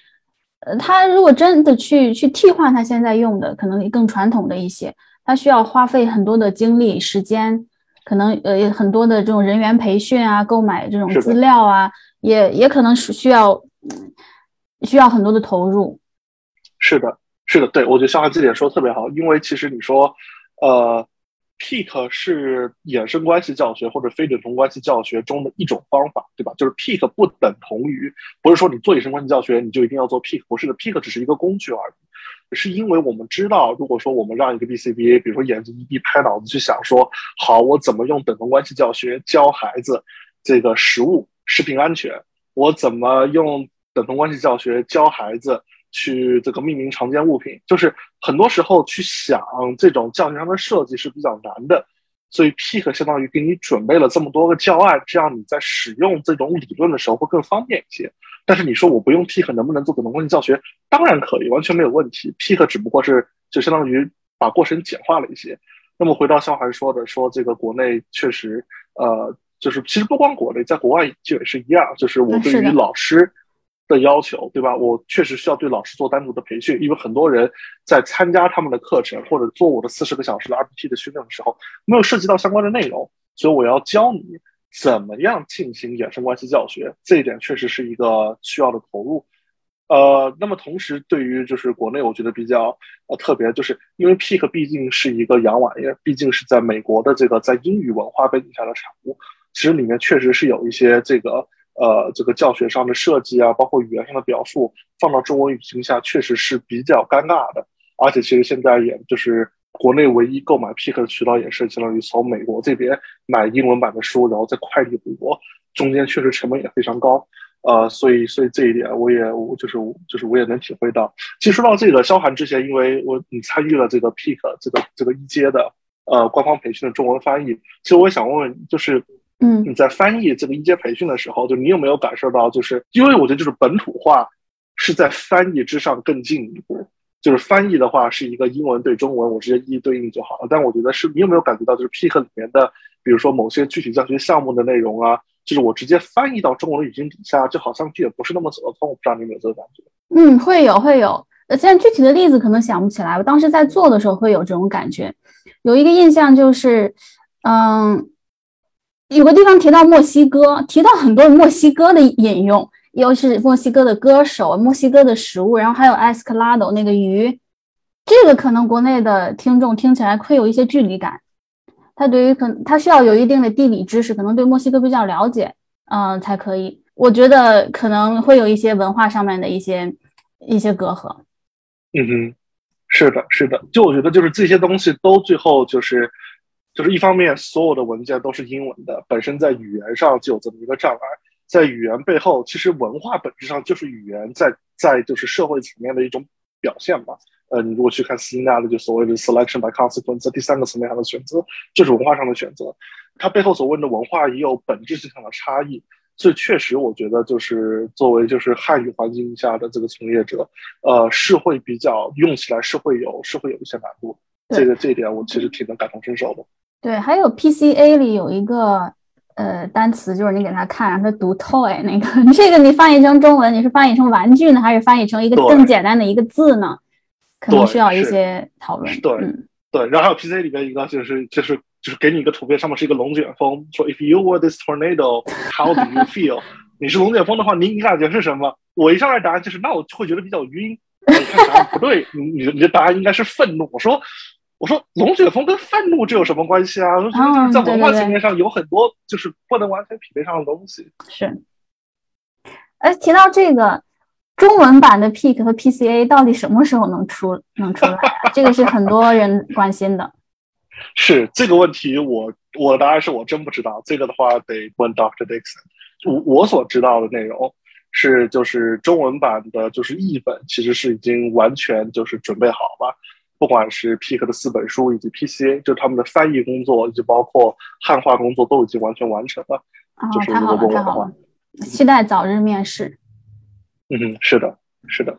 呃，他如果真的去去替换他现在用的，可能更传统的一些，他需要花费很多的精力、时间，可能呃很多的这种人员培训啊，购买这种资料啊，也也可能是需要需要很多的投入。是的。是的，对我觉得肖汉这点说的特别好，因为其实你说，呃，peak 是衍生关系教学或者非等同关系教学中的一种方法，对吧？就是 peak 不等同于，不是说你做衍生关系教学你就一定要做 peak，不是的，peak 只是一个工具而已。是因为我们知道，如果说我们让一个 BCBA，比如说眼睛一闭，拍脑子去想说，好，我怎么用等同关系教学教孩子这个食物、食品安全？我怎么用等同关系教学教孩子？去这个命名常见物品，就是很多时候去想这种教学上的设计是比较难的，所以 Pick 相当于给你准备了这么多个教案，这样你在使用这种理论的时候会更方便一些。但是你说我不用 Pick 能不能做可能关系教学？当然可以，完全没有问题。Pick 只不过是就相当于把过程简化了一些。那么回到肖涵说的，说这个国内确实，呃，就是其实不光国内，在国外就也是一样，就是我对于老师。的要求，对吧？我确实需要对老师做单独的培训，因为很多人在参加他们的课程或者做我的四十个小时的 RPT 的训练的时候，没有涉及到相关的内容，所以我要教你怎么样进行衍生关系教学。这一点确实是一个需要的投入。呃，那么同时，对于就是国内，我觉得比较呃特别，就是因为 Peak 毕竟是一个洋玩意儿，毕竟是在美国的这个在英语文化背景下的产物，其实里面确实是有一些这个。呃，这个教学上的设计啊，包括语言上的表述，放到中文语境下，确实是比较尴尬的。而且，其实现在也就是国内唯一购买 Peak 的渠道，也是相当于从美国这边买英文版的书，然后再快递回国，中间确实成本也非常高。呃，所以，所以这一点我也我就是就是我也能体会到。其实说到这个，萧寒之前，因为我你参与了这个 Peak 这个这个一阶的呃官方培训的中文翻译，其实我想问问，就是。嗯，你在翻译这个一阶培训的时候，就你有没有感受到，就是因为我觉得就是本土化是在翻译之上更进一步，就是翻译的话是一个英文对中文，我直接一一对应就好了。但我觉得是你有没有感觉到，就是 Pick 里面的，比如说某些具体教学项目的内容啊，就是我直接翻译到中文语境底下，就好像也不是那么走得通。我不知道你有没有这个感觉？嗯，会有会有。呃，现在具体的例子可能想不起来，我当时在做的时候会有这种感觉，有一个印象就是，嗯。有个地方提到墨西哥，提到很多墨西哥的引用，尤其是墨西哥的歌手、墨西哥的食物，然后还有埃斯克拉多那个鱼，这个可能国内的听众听起来会有一些距离感。他对于可他需要有一定的地理知识，可能对墨西哥比较了解，嗯，才可以。我觉得可能会有一些文化上面的一些一些隔阂。嗯哼，是的，是的，就我觉得就是这些东西都最后就是。就是一方面，所有的文件都是英文的，本身在语言上就有这么一个障碍。在语言背后，其实文化本质上就是语言在在就是社会层面的一种表现吧。呃，你如果去看斯金纳的就所谓的 selection by consequence，第三个层面上的选择就是文化上的选择。它背后所问的文化也有本质性上的差异。所以确实，我觉得就是作为就是汉语环境下的这个从业者，呃，是会比较用起来是会有是会有一些难度。这个这一点我其实挺能感同身受的。对，还有 PCA 里有一个呃单词，就是你给他看，让他读 toy 那个，这个你翻译成中文，你是翻译成玩具呢，还是翻译成一个更简单的一个字呢？可能需要一些讨论。对，对。然后还有 PCA 里边一个就是就是就是给你一个图片，上面是一个龙卷风，说 If you were this tornado, how do you feel？你是龙卷风的话，你你感觉是什么？我一上来答案就是，那我会觉得比较晕。你看答案不对，你你你的答案应该是愤怒。我说。我说龙卷风跟愤怒这有什么关系啊？我说就是在文化层面上有很多就是不能完全匹配上的东西。是。哎，提到这个中文版的 Peak 和 PCA 到底什么时候能出能出来？这个是很多人关心的。是这个问题，我我的答案是我真不知道。这个的话得问 Dr. Dixon。我我所知道的内容是，就是中文版的，就是译本其实是已经完全就是准备好了。不管是 Pick 的四本书，以及 PCA，就他们的翻译工作，以及包括汉化工作，都已经完全完成了。啊，太好了，太好了！期待早日面试。嗯，是的，是的。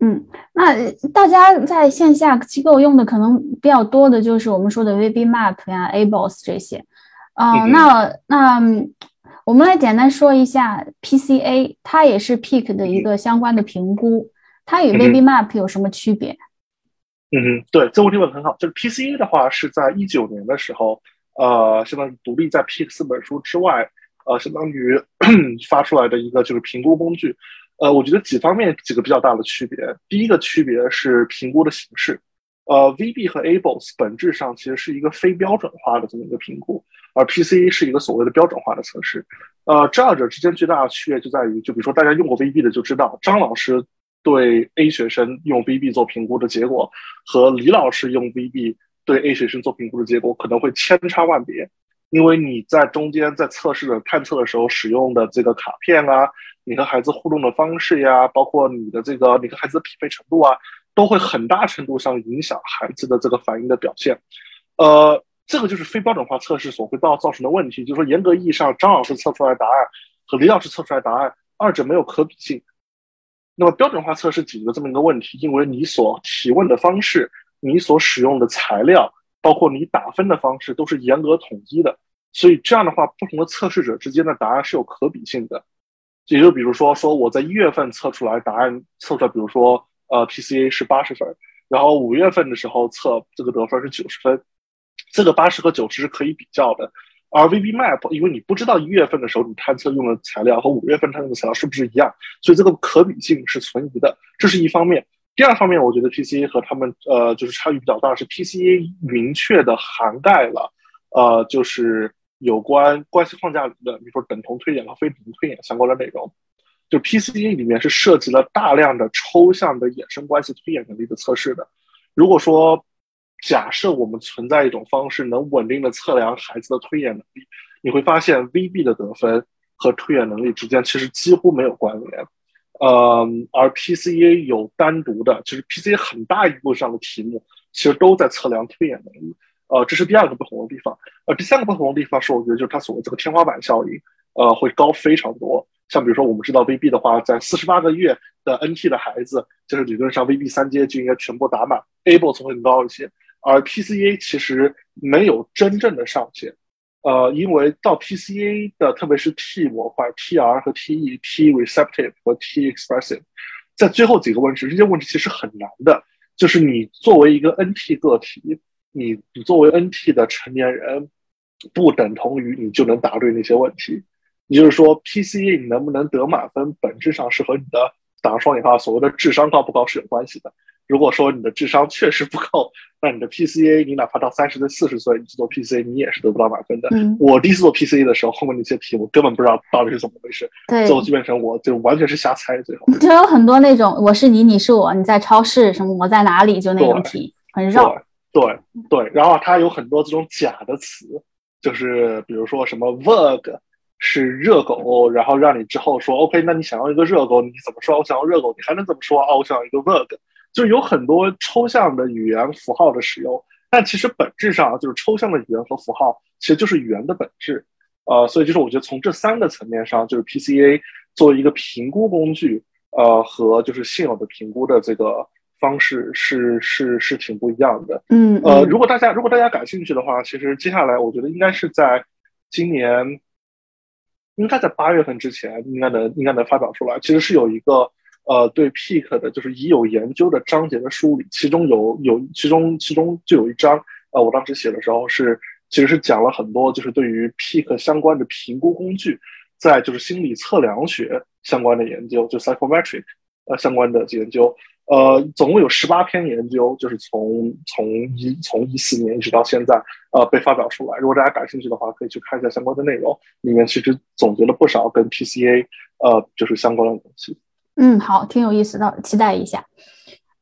嗯，那大家在线下机构用的可能比较多的就是我们说的 VB Map 呀、ABOS 这些。啊，那那我们来简单说一下 PCA，它也是 Pick 的一个相关的评估，它与 VB Map 有什么区别？嗯嗯，对，这问题问的很好。就是 PCA 的话，是在一九年的时候，呃，相当于独立在 P 四本书之外，呃，相当于 发出来的一个就是评估工具。呃，我觉得几方面几个比较大的区别。第一个区别是评估的形式。呃，VB 和 ABOS 本质上其实是一个非标准化的这么一个评估，而 PCA 是一个所谓的标准化的测试。呃，这二者之间最大的区别就在于，就比如说大家用过 VB 的就知道，张老师。对 A 学生用 VB 做评估的结果，和李老师用 VB 对 A 学生做评估的结果可能会千差万别，因为你在中间在测试的探测的时候使用的这个卡片啊，你和孩子互动的方式呀，包括你的这个你和孩子的匹配程度啊，都会很大程度上影响孩子的这个反应的表现。呃，这个就是非标准化测试所会造造成的问题，就是说严格意义上，张老师测出来答案和李老师测出来答案，二者没有可比性。那么标准化测试解决了这么一个问题，因为你所提问的方式、你所使用的材料，包括你打分的方式，都是严格统一的。所以这样的话，不同的测试者之间的答案是有可比性的。也就比如说，说我在一月份测出来答案测出来，比如说呃 PCA 是八十分，然后五月份的时候测这个得分是九十分，这个八十和九十是可以比较的。而 VB Map，因为你不知道一月份的时候你探测用的材料和五月份探测的材料是不是一样，所以这个可比性是存疑的，这是一方面。第二方面，我觉得 PCA 和他们呃就是差异比较大，是 PCA 明确的涵盖了呃就是有关关系框架里的，比如说等同推演和非等同推演相关的内容。就 PCA 里面是涉及了大量的抽象的衍生关系推演能力的测试的。如果说假设我们存在一种方式能稳定的测量孩子的推演能力，你会发现 VB 的得分和推演能力之间其实几乎没有关联。呃，而 PCA 有单独的，其实 PCA 很大一部分上的题目其实都在测量推演能力。呃，这是第二个不同的地方。呃，第三个不同的地方是，我觉得就是它所谓这个天花板效应，呃，会高非常多。像比如说，我们知道 VB 的话，在四十八个月的 NT 的孩子，就是理论上 VB 三阶就应该全部打满，ABOS 会更高一些。而 PCA 其实没有真正的上限，呃，因为到 PCA 的，特别是 T 模块、TR 和 TE、T receptive 和 T expressive，在最后几个问题，这些问题其实很难的。就是你作为一个 NT 个体，你你作为 NT 的成年人，不等同于你就能答对那些问题。也就是说，PCA 你能不能得满分，本质上是和你的打双引号所谓的智商高不高是有关系的。如果说你的智商确实不够，那你的 PCA，你哪怕到三十岁、四十岁，你去做 PCA，你也是得不到满分的。我第一次做 PCA 的时候，后面那些题我根本不知道到底是怎么回事，最后就变成我就完全是瞎猜。最后就有很多那种我是你，你是我，你在超市什么，我在哪里，就那种题，很绕。对对，然后它有很多这种假的词，就是比如说什么 Vogue 是热狗，然后让你之后说 OK，那你想要一个热狗，你怎么说？我想要热狗，你还能怎么说哦？我想要一个 Vogue。就有很多抽象的语言符号的使用，但其实本质上就是抽象的语言和符号，其实就是语言的本质。呃，所以就是我觉得从这三个层面上，就是 PCA 作为一个评估工具，呃，和就是现有的评估的这个方式是是是挺不一样的。嗯，呃，如果大家如果大家感兴趣的话，其实接下来我觉得应该是在今年，应该在八月份之前，应该能应该能发表出来。其实是有一个。呃，对 Peak 的就是已有研究的章节的梳理，其中有有其中其中就有一章，呃，我当时写的时候是其实是讲了很多，就是对于 Peak 相关的评估工具，在就是心理测量学相关的研究，就 psychometric 呃相关的研究，呃，总共有十八篇研究，就是从从一从一四年一直到现在，呃，被发表出来。如果大家感兴趣的话，可以去看一下相关的内容，里面其实总结了不少跟 PCA 呃就是相关的东西。嗯，好，挺有意思的，期待一下。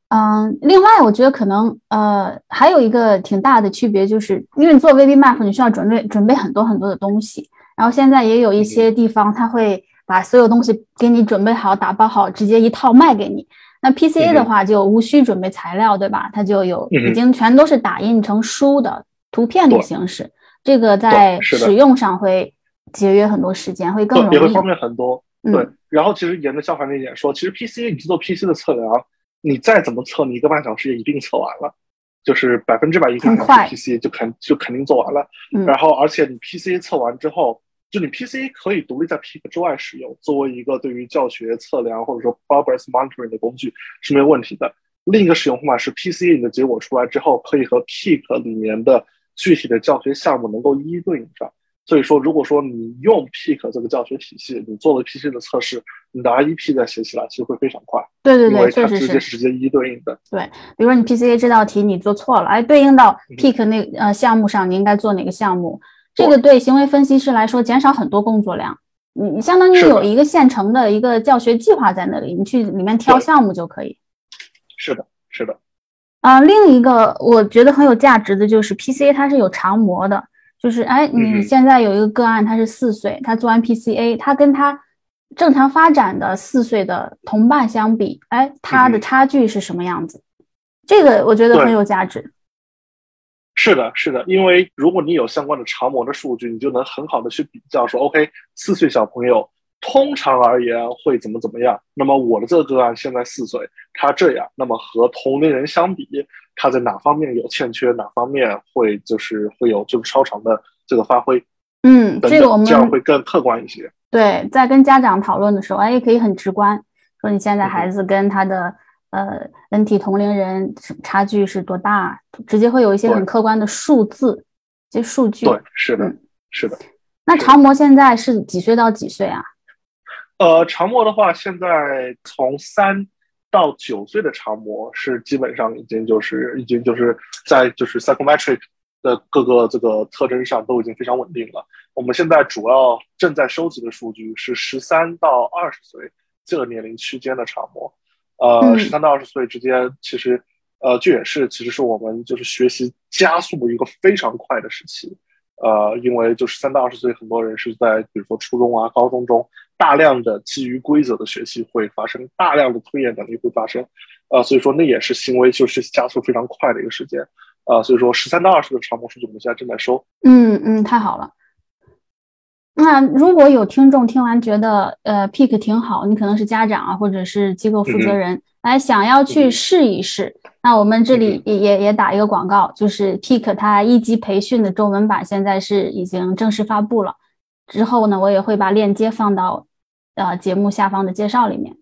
嗯，另外我觉得可能呃还有一个挺大的区别，就是因为你做 VB Map，你需要准备准备很多很多的东西，然后现在也有一些地方他会把所有东西给你准备好、打包好，直接一套卖给你。那 PCA 的话就无需准备材料，对吧？它就有已经全都是打印成书的图片的形式，这个在使用上会节约很多时间，会更容易，也会方便很多。对，然后其实沿着肖凡那点说，其实 PCA 你做 PC 的测量，你再怎么测，你一个半小时也一定测完了，就是百分之百一个小时 PCA 就肯就肯定做完了。然后而且你 PCA 测完之后。就你 PCA 可以独立在 Peak 之外使用，作为一个对于教学测量或者说 progress monitoring 的工具是没有问题的。另一个使用方法是 PCA 你的结果出来之后，可以和 Peak 里面的具体的教学项目能够一一对应上。所以说，如果说你用 Peak 这个教学体系，你做了 PCA 的测试，你的 IEP 再写起来其实会非常快。对对对，确实是直接一一对应的。对，比如说你 PCA 这道题你做错了，哎，对应到 Peak 那呃项目上，你应该做哪个项目？这个对行为分析师来说减少很多工作量，你你相当于有一个现成的一个教学计划在那里，你去里面挑项目就可以。是的，是的。啊，另一个我觉得很有价值的就是 PCA，它是有长模的，就是哎，你现在有一个个案，他是四岁，他做完 PCA，他跟他正常发展的四岁的同伴相比，哎，他的差距是什么样子？这个我觉得很有价值。是的，是的，因为如果你有相关的长模的数据，你就能很好的去比较，说 OK，四岁小朋友通常而言会怎么怎么样。那么我的这个个案现在四岁，他这样，那么和同龄人相比，他在哪方面有欠缺，哪方面会就是会有就是超常的这个发挥。嗯，这个我们这样会更客观一些。对，在跟家长讨论的时候，哎，可以很直观说你现在孩子跟他的。呃，N T 同龄人差距是多大？直接会有一些很客观的数字，这数据。对，是的，是的。那长模现在是几岁到几岁啊？呃，长模的话，现在从三到九岁的长模是基本上已经就是已经就是在就是 psychometric 的各个这个特征上都已经非常稳定了。我们现在主要正在收集的数据是十三到二十岁这个年龄区间的长模。呃，十三到二十岁之间，其实，呃，这也是其实是我们就是学习加速一个非常快的时期。呃，因为就是三到二十岁，很多人是在比如说初中啊、高中中，大量的基于规则的学习会发生，大量的推演能力会发生。呃，所以说那也是行为就是加速非常快的一个时间。呃，所以说十三到二十的长模数据，我们现在正在收。嗯嗯，太好了。那如果有听众听完觉得呃 Pick 挺好，你可能是家长啊，或者是机构负责人，来想要去试一试。那我们这里也也也打一个广告，就是 Peak 它一级培训的中文版现在是已经正式发布了。之后呢，我也会把链接放到呃节目下方的介绍里面。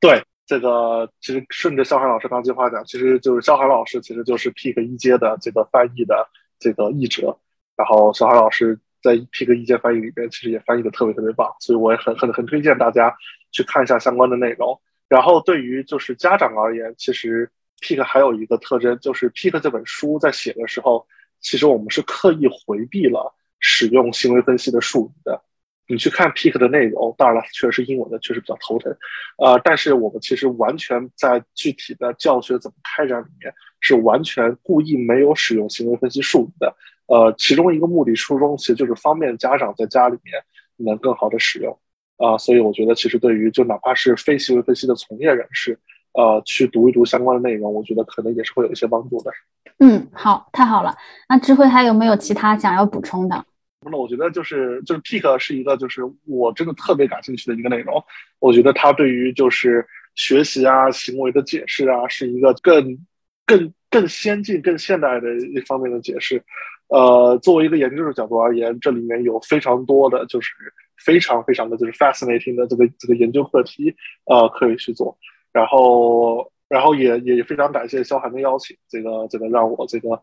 对，这个其实顺着肖涵老师刚计划讲，其实就是肖涵老师其实就是 Pick 一阶的这个翻译的这个译者，然后肖涵老师。在 Pick 一阶翻译里边，其实也翻译的特别特别棒，所以我也很很很推荐大家去看一下相关的内容。然后对于就是家长而言，其实 Pick 还有一个特征，就是 Pick 这本书在写的时候，其实我们是刻意回避了使用行为分析的术语的。你去看 Pick 的内容，当然了，确实是英文的，确实比较头疼。呃，但是我们其实完全在具体的教学怎么开展里面，是完全故意没有使用行为分析术语的。呃，其中一个目的初衷其实就是方便家长在家里面能更好的使用啊，所以我觉得其实对于就哪怕是非行为分析的从业人士，呃，去读一读相关的内容，我觉得可能也是会有一些帮助的。嗯，好，太好了。那智慧还有没有其他想要补充的？那我觉得就是就是 Pick 是一个就是我真的特别感兴趣的一个内容，我觉得它对于就是学习啊行为的解释啊是一个更更更先进更现代的一方面的解释。呃，作为一个研究的角度而言，这里面有非常多的就是非常非常的就是 fascinating 的这个这个研究课题，呃，可以去做。然后，然后也也非常感谢肖涵的邀请，这个这个让我这个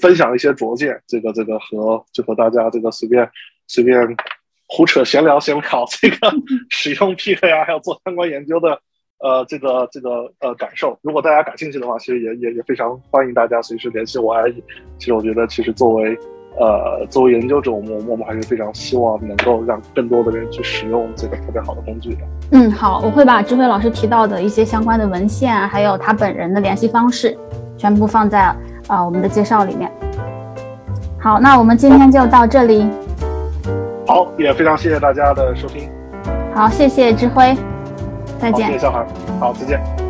分享一些拙见，这个这个和就和大家这个随便随便胡扯闲聊闲聊，这个使用 Peak 呀，还有做相关研究的。呃，这个这个呃感受，如果大家感兴趣的话，其实也也也非常欢迎大家随时联系我而已。其实我觉得，其实作为呃，作为研究者，我们我们还是非常希望能够让更多的人去使用这个特别好的工具的。嗯，好，我会把智慧老师提到的一些相关的文献，还有他本人的联系方式，全部放在呃我们的介绍里面。好，那我们今天就到这里。好，也非常谢谢大家的收听。好，谢谢智慧，再见。谢谢小孩，好，再见。